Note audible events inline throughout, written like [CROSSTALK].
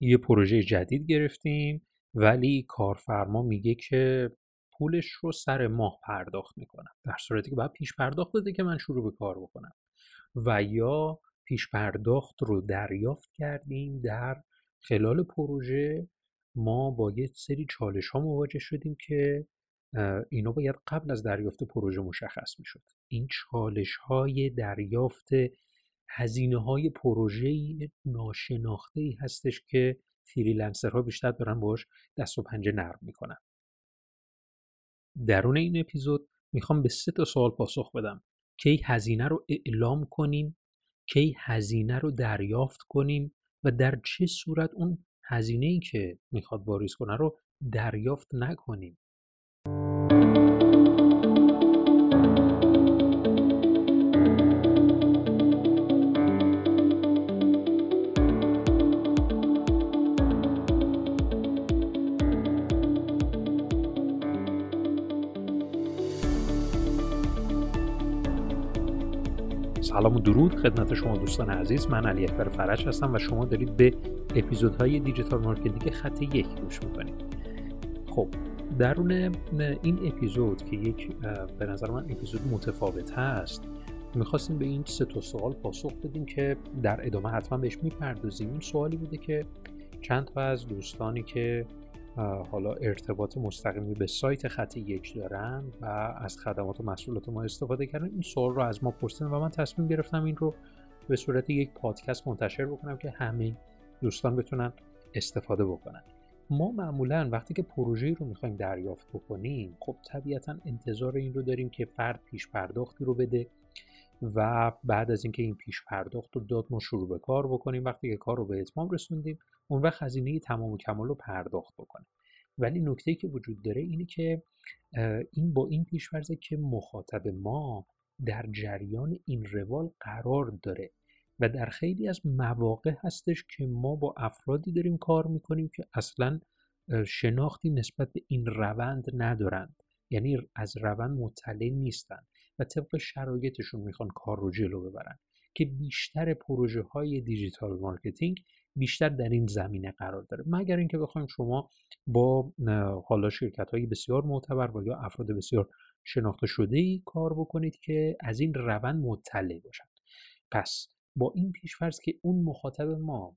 یه پروژه جدید گرفتیم ولی کارفرما میگه که پولش رو سر ماه پرداخت می‌کنم در صورتی که باید پیش پرداخت بده که من شروع به کار بکنم. و یا پیش پرداخت رو دریافت کردیم در خلال پروژه. ما با یه سری چالش ها مواجه شدیم که اینا باید قبل از دریافت پروژه مشخص می‌شد. این چالش های دریافت هزینه های پروژه ناشناخته ای هستش که ها بیشتر دارن باش دست و پنجه نرم می‌کنن. درون این اپیزود می‌خوام به سه تا سوال پاسخ بدم. کی هزینه رو اعلام کنیم؟ کی هزینه رو دریافت کنیم؟ و در چه صورت اون هزینه ای که می‌خواد واریز کنه رو دریافت نکنیم؟ سلام و درود خدمت شما دوستان عزیز. من علی اکبر فرج هستم و شما دارید به اپیزودهای digital marketing خط یک گوش می‌کنید. خب درون این اپیزود که یک به نظر من اپیزود متفاوت هست می‌خواستیم به این سه تا سوال پاسخ بدیم که در ادامه حتما بهش می‌پردازیم. این سوالی بوده که چند تا از دوستانی که حالا ارتباط مستقیمی به سایت خط یک دارن و از خدمات و محصولات ما استفاده کردن. این سوال رو از ما پرسیدن و من تصمیم گرفتم این رو به صورت یک پادکست منتشر بکنم که همه دوستان بتونن استفاده بکنن. ما معمولا وقتی که پروژه رو می‌خوایم دریافت بکنیم خب طبیعتا انتظار این رو داریم که فرد پیش پرداختی رو بده و بعد از اینکه این پیش پرداخت رو داد ما شروع به کار بکنیم. وقتی که کار رو به اتمام رسوندیم اون وقت هزینه تمام و کمال رو پرداخت بکنیم. ولی نکته که وجود داره اینه که این با این پیش‌فرضه که مخاطب ما در جریان این روال قرار داره و در خیلی از مواقع هستش که ما با افرادی داریم کار می‌کنیم که اصلا شناختی نسبت به این روند ندارند. یعنی از روند مطلع نیستن و طبق شرایطشون می‌خوان کار رو جلو ببرن که بیشتر پروژه های digital marketing بیشتر در این زمینه قرار داره. مگر اینکه بخوایم شما با حالا شرکت های بسیار معتبر و یا افراد بسیار شناخته شده ای کار بکنید که از این روند مطلع باشند پس با این پیشفرض که اون مخاطب ما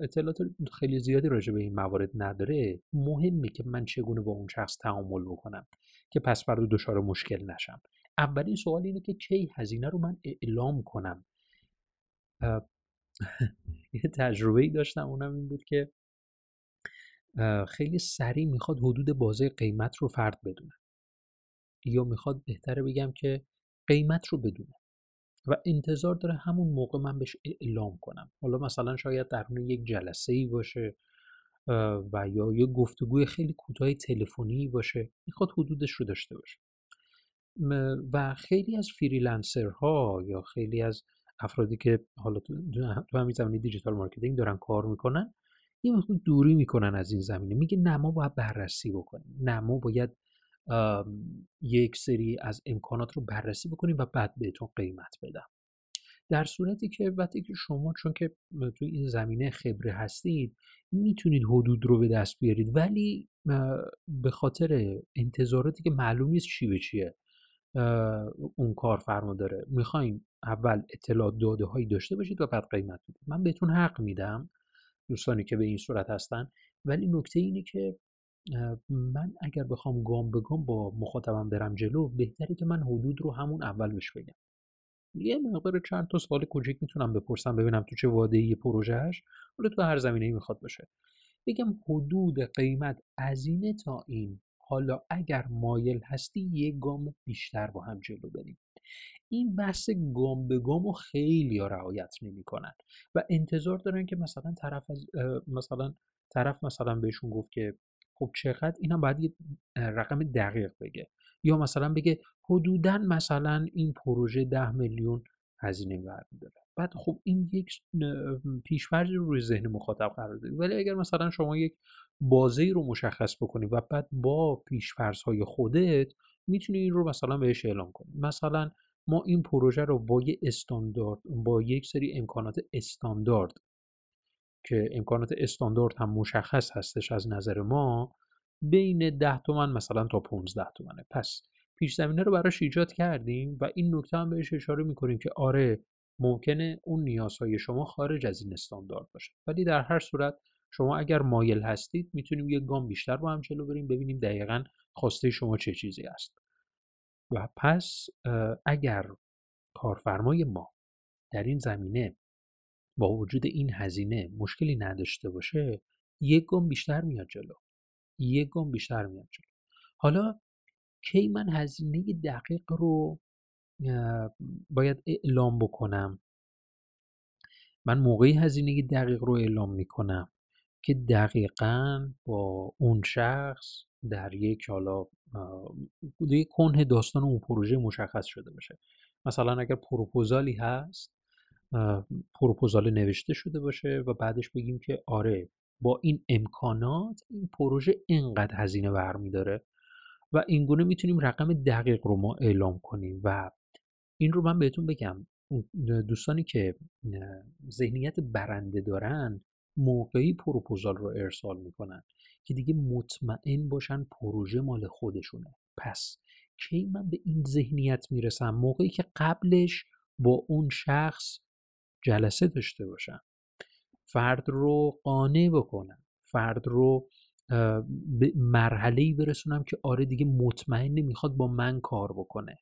اطلاعات خیلی زیادی راجع به این موارد نداره مهمه که من چگونه با اون شخص تعامل بکنم که پس فردا دچار مشکل نشم. اولین سوال اینه که کی هزینه رو من اعلام کنم. [LAUGHS] یه تجربه ای داشتم اونم این بود که خیلی سریع می‌خواد حدود بازه قیمت رو فرد بدونه. یا می‌خواد بهتره بگم که قیمت رو بدونه. و انتظار داره همون موقع من بهش اعلام کنم. حالا مثلا شاید درون یک جلسه ای باشه و یا یه گفتگوی خیلی کوتاه تلفنی باشه می‌خواد حدودش رو داشته باشه. و خیلی از freelancer ها یا خیلی از افرادی که حالا تو همین زمینه digital marketing دارن کار می‌کنن یه مقدار دوری می‌کنن از این زمینه. میگه نه ما باید بررسی بکنیم. نه ما باید یک سری از امکانات رو بررسی بکنیم و بعد بهتون قیمت بدم. در صورتی که وقتی که شما چون که توی این زمینه خبره هستید می‌تونید حدود رو به دست بیارید ولی به خاطر انتظاراتی که معلوم نیست چی به چیه. اون کارفرما داره. می‌خوایم اول اطلاع داده هایی داشته باشید و بعد قیمت بدید. من بهتون حق میدم دوستانی که به این صورت هستن. ولی نکته اینه که من اگر بخوام گام به گام با مخاطبم برم جلو بهتره که من حدود رو همون اول بهش بگم. یه مقدار چند تا سوال کوچیک می‌تونم بپرسم ببینم تو چه واده پروژهش حالا تو هر زمینه می‌خواد باشه. بگم حدود قیمت از اینه تا این. حالا اگر مایل هستی یک گام بیشتر با هم جلو بریم. این بحث گام به گام و خیلی ها رعایت نمی‌کنن و انتظار دارن که مثلا طرف از مثلا طرف مثلا بهشون گفت که خب چقدر اینا باید یه رقم دقیق بگه. یا مثلا بگه حدودا مثلا این پروژه ده میلیون هزینه برمیداره بعد خب این یک پیشفرض رو روی ذهن مخاطب قرار دادید ولی اگر مثلا شما یک بازه رو مشخص بکنید و بعد با پیشفرض های خودت می‌تونی این رو مثلا بهش اعلام کنید مثلا ما این پروژه رو با یک استاندارد با یک سری امکانات استاندارد که امکانات استاندارد هم مشخص هستش از نظر ما بین 10 تومن مثلا تا 15 تومنه. پس پیش زمینه رو براش ایجاد کردیم و این نکته هم بهش اشاره می‌کنیم که آره ممکنه اون نیازهای شما خارج از این استاندارد باشه. ولی در هر صورت شما اگر مایل هستید می‌تونیم یک گام بیشتر با هم جلو بریم ببینیم دقیقا خواسته شما چه چیزی است. و پس اگر کارفرمای ما در این زمینه با وجود این هزینه مشکلی نداشته باشه یک گام بیشتر میاد جلو. یک گام بیشتر میاد جلو. حالا کی من هزینه دقیق رو باید اعلام بکنم؟ من موقعی هزینه دقیق رو اعلام می‌کنم که دقیقا با اون شخص در یک حالا یک کنه داستان اون پروژه مشخص شده باشه. مثلا اگر پروپوزالی هست پروپوزال نوشته شده باشه و بعدش بگیم که آره با این امکانات این پروژه اینقدر هزینه برمیداره. و اینگونه می‌تونیم رقم دقیق رو ما اعلام کنیم. و این رو من بهتون بگم دوستانی که ذهنیت برنده دارن موقعی پروپوزال رو ارسال می‌کنن که دیگه مطمئن باشن پروژه مال خودشونه. پس کی من به این ذهنیت می‌رسم؟ موقعی که قبلش با اون شخص جلسه داشته باشم. فرد رو قانع بکنم. فرد رو به مرحله برسونم که آره دیگه مطمئن نمی‌خواد با من کار بکنه.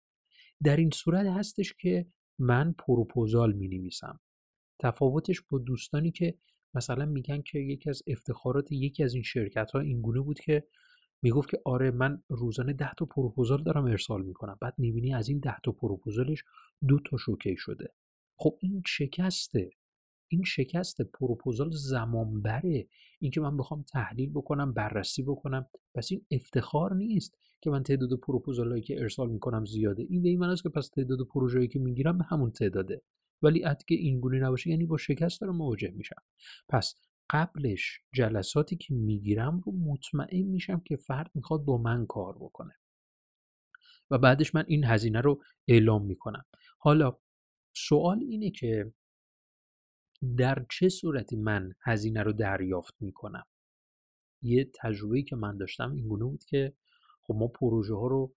در این صورت هستش که من پروپوزال می نویسم تفاوتش با دوستانی که مثلا میگن که یکی از افتخارات یکی از این شرکت ها اینگونه بود که می‌گفت که آره من روزانه ده تا پروپوزال دارم ارسال می‌کنم. بعد می‌بینی از این ده تا پروپوزالش دو تا شوکه شده. خب این شکسته. این شکست پروپوزال زمان بره اینکه من بخوام تحلیل بکنم بررسی بکنم پس این افتخار نیست که من تعداد پروپوزالایی که ارسال می‌کنم زیاده. این به این معنی که پس تعداد پروژه‌ای که می‌گیرم به همون تعداده. ولی اگه این گونه نباشه یعنی با شکست دارم مواجه میشم. پس قبلش جلساتی که می‌گیرم رو مطمئن میشم که فرد می‌خواد با من کار بکنه. و بعدش من این هزینه رو اعلام می‌کنم. حالا سوال اینه که در چه صورتی من هزینه رو دریافت می‌کنم؟ یه تجربه که من داشتم این گونه بود که خب ما پروژه ها رو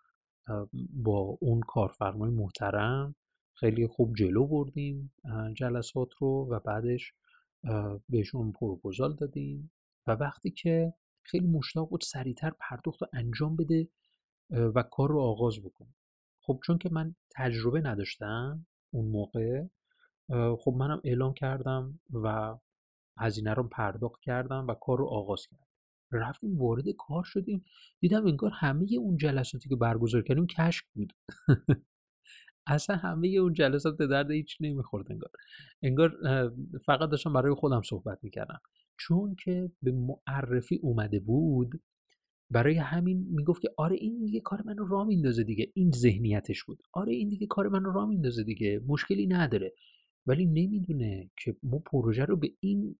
با اون کارفرمای محترم خیلی خوب جلو بردیم جلسات رو و بعدش بهشون پروپوزال دادیم و وقتی که خیلی مشتاق بود سریعتر پرداخت رو انجام بده و کار رو آغاز بکنه. خب چون که من تجربه نداشتم اون موقع خب منم اعلام کردم و هزینه رو پرداخت کردم و کار رو آغاز کردم. رفتیم وارد کار شدیم دیدم انگار همه اون جلساتی که برگزار کردیم کشک بود. [LAUGHS] اصلا همه اون جلسات به درد هیچ نمی‌خورد انگار. انگار فقط داشتم برای خودم صحبت می‌کردم. چون که به معرفی اومده بود برای همین می‌گفت که آره این دیگه کار منو را میندازه دیگه. این ذهنیتش بود. آره این دیگه کار منو را میندازه دیگه. مشکلی نداره. ولی نمی‌دونه که ما پروژه رو به این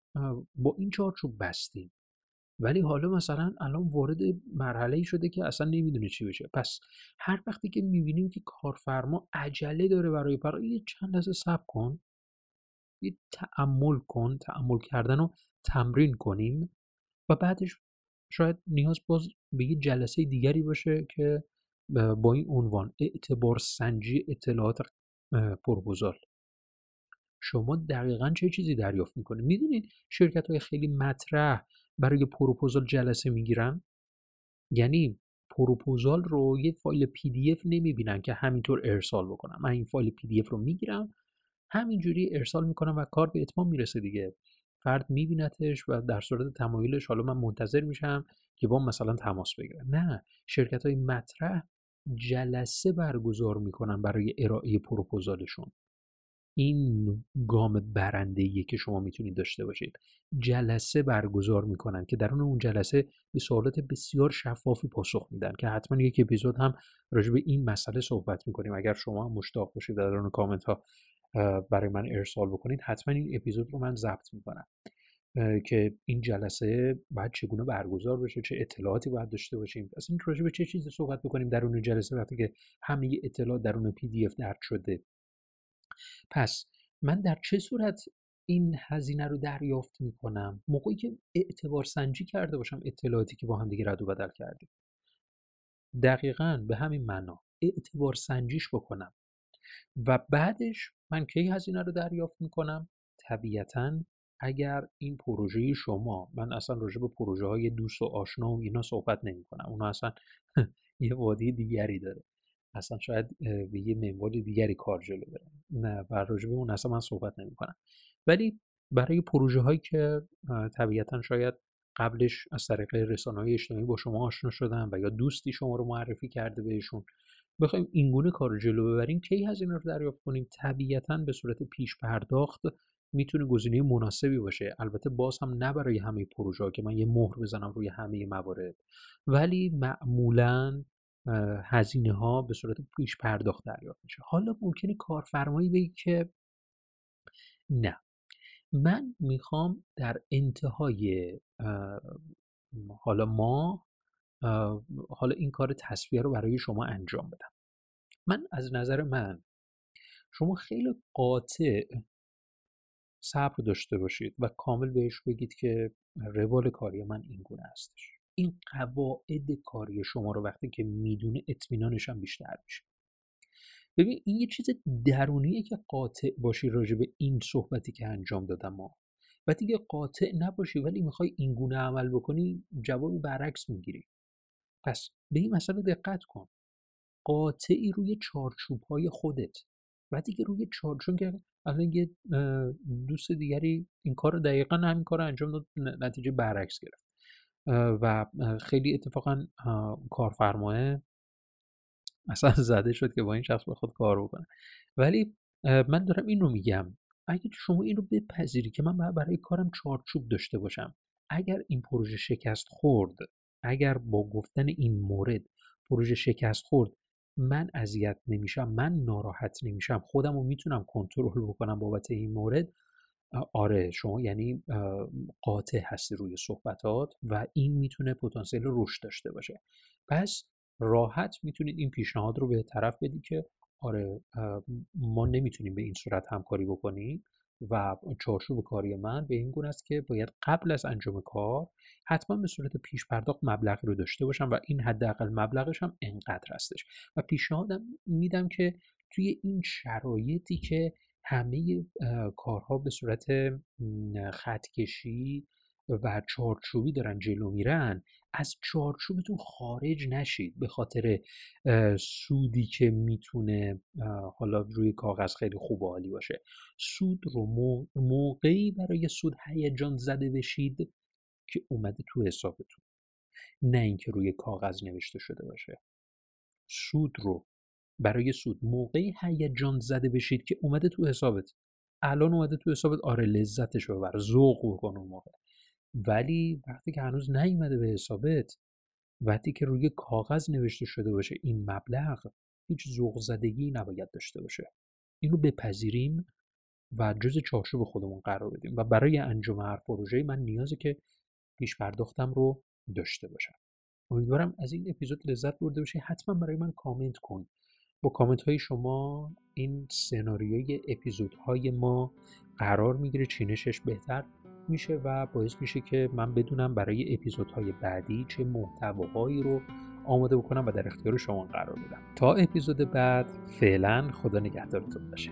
با این چارچوب بستیم. ولی حالا مثلا الان وارد مرحله شده که اصلا نمی‌دونه چی بشه. پس هر وقتی که می‌بینیم که کارفرما عجله داره برای پر یه چند لحظه صبر کن. یه تأمل کن. تأمل کردن رو تمرین کنیم و بعدش شاید نیاز باز به یه جلسه دیگری باشه که با این عنوان اعتبار سنجی اطلاعات پروپوزال شما دقیقا چه چیزی دریافت می‌کنید می‌دونید شرکت های خیلی مطرح برای پروپوزال جلسه می‌گیرن؟ یعنی پروپوزال رو یه فایل PDF نمی‌بینن که همینطور ارسال بکنم من این فایل PDF رو می‌گیرم همینجوری ارسال می‌کنم و کار به اتمام می‌رسه دیگه. فرد میبینتش و در صورت تمایلش حالا من منتظر میشم که با مثلا تماس بگیرم نه شرکت های مطرح جلسه برگزار می‌کنن برای ارائه پروپوزالشون. این گام برنده که شما می‌تونید داشته باشید. جلسه برگزار می‌کنن که درون اون جلسه به سوالات بسیار شفافی پاسخ میدن که حتما یک اپیزود هم راجع به این مسئله صحبت می‌کنیم. اگر شما مشتاق باشید در درون کامنت ها برای من ارسال بکنید حتما این اپیزود رو من ضبط می‌کنم. که این جلسه باید چگونه برگزار بشه چه اطلاعاتی باید داشته باشیم. اصلا راجع به چه چیزی صحبت بکنیم در اون جلسه وقتی که همه اطلاعات درون پی دی اف درد شده؟ پس من در چه صورت این هزینه رو دریافت می‌کنم؟ موقعی که اعتبار سنجی کرده باشم اطلاعاتی که با هم دیگه رد و بدل کردیم. دقیقا به همین معنا اعتبار سنجیش بکنم. و بعدش من کی هزینه رو دریافت می‌کنم؟ طبیعتا اگر این پروژه شما من اصلا راجع به پروژه های دوست و آشنا و اینا صحبت نمی کنم اونا اصلا [LAUGHS] یه وادی دیگری داره. اصلا شاید به یه منوال دیگری کار جلو بره. نه و راجع به اون اصلا من صحبت نمی کنم ولی برای پروژه هایی که طبیعتا شاید قبلش از طریق رسانه های اجتماعی با شما آشنا شدن و یا دوستی شما رو معرفی کرده بهشون بخوایم اینگونه کار رو جلو ببریم کی هزینه رو دریافت کنیم؟ طبیعتا به صورت پیش پرداخت می‌تونه گزینه مناسبی باشه. البته باز هم نه برای همه پروژه ها که من یه مهر بزنم روی همه موارد. ولی معمولا هزینه ها به صورت پیش پرداخت دریافت میشه. حالا ممکنه کارفرمایی بگی که نه. من می‌خوام در انتهای حالا ما حالا این کار تصویه رو برای شما انجام بدم. من از نظر من شما خیلی قاطع صبر داشته باشید و کامل بهش بگید که روال کاری من این گونه هستش. این قواعد کاری شما رو وقتی که می‌دونه اطمینانش هم بیشتر میشه. ببین این یه چیز درونیه که قاطع باشی راجع به این صحبتی که انجام دادم ما. و دیگه قاطع نباشی ولی می‌خوای این گونه عمل بکنی جواب برعکس می‌گیری. پس به این مسئله دقت کن. قاطعی روی چارچوب های خودت. و دیگه روی چارچوب که الان یه دوست دیگری این کار دقیقا همین کار رو انجام داد نتیجه برعکس گرفت. و خیلی اتفاقا کارفرماه اصلا [LAUGHS] زده شد که با این شخص به خود کار بکنه. ولی من دارم این میگم. اگر شما این رو بپذیری که من برای کارم چارچوب داشته باشم اگر این پروژه شکست خورد اگر با گفتن این مورد پروژه شکست خورد من اذیت نمیشم من ناراحت نمیشم خودم رو می‌تونم کنترل بکنم بابت این مورد آره شما یعنی قاطع هستی روی صحبتات و این می‌تونه پتانسیل رشد داشته باشه. پس راحت می‌تونید این پیشنهاد رو به طرف بدی که آره ما نمی‌تونیم به این صورت همکاری بکنیم و چارچوب کاری من به این گونه است که باید قبل از انجام کار حتما به صورت پیش پرداخت مبلغی رو داشته باشم و این حداقل مبلغش هم انقدر هستش. و پیشنهادم میدم که توی این شرایطی که همه کارها به صورت خطکشی و چارچوبی دارن جلو میرن. از چارچوبتون خارج نشید به خاطر سودی که می‌تونه حالا روی کاغذ خیلی خوب و عالی باشه. سود رو موقعی برای سود هیجان زده بشید که اومده تو حسابتون. نه اینکه روی کاغذ نوشته شده باشه. سود رو برای سود. موقعی هیجان زده بشید که اومده تو حسابت. الان اومده تو حسابت. آره لذتش ببر. ذوق بکن اون موقع. ولی وقتی که هنوز نیومده به حسابت وقتی که روی کاغذ نوشته شده باشه این مبلغ هیچ ذوق زدگی نباید داشته باشه. اینو بپذیریم و جز چارچوب خودمون قرار بدیم. و برای انجام هر پروژه من نیازه که پیش پرداختم رو داشته باشم. امیدوارم از این اپیزود لذت برده باشی. حتما برای من کامنت کن. با کامنت های شما این سناریوی اپیزودهای ما قرار می‌گیره چینشش بهتر میشه و باعث میشه که من بدونم برای اپیزودهای بعدی چه محتواهایی رو آماده بکنم و در اختیار شما قرار بدم. تا اپیزود بعد فعلا خدا نگهدارتون باشه.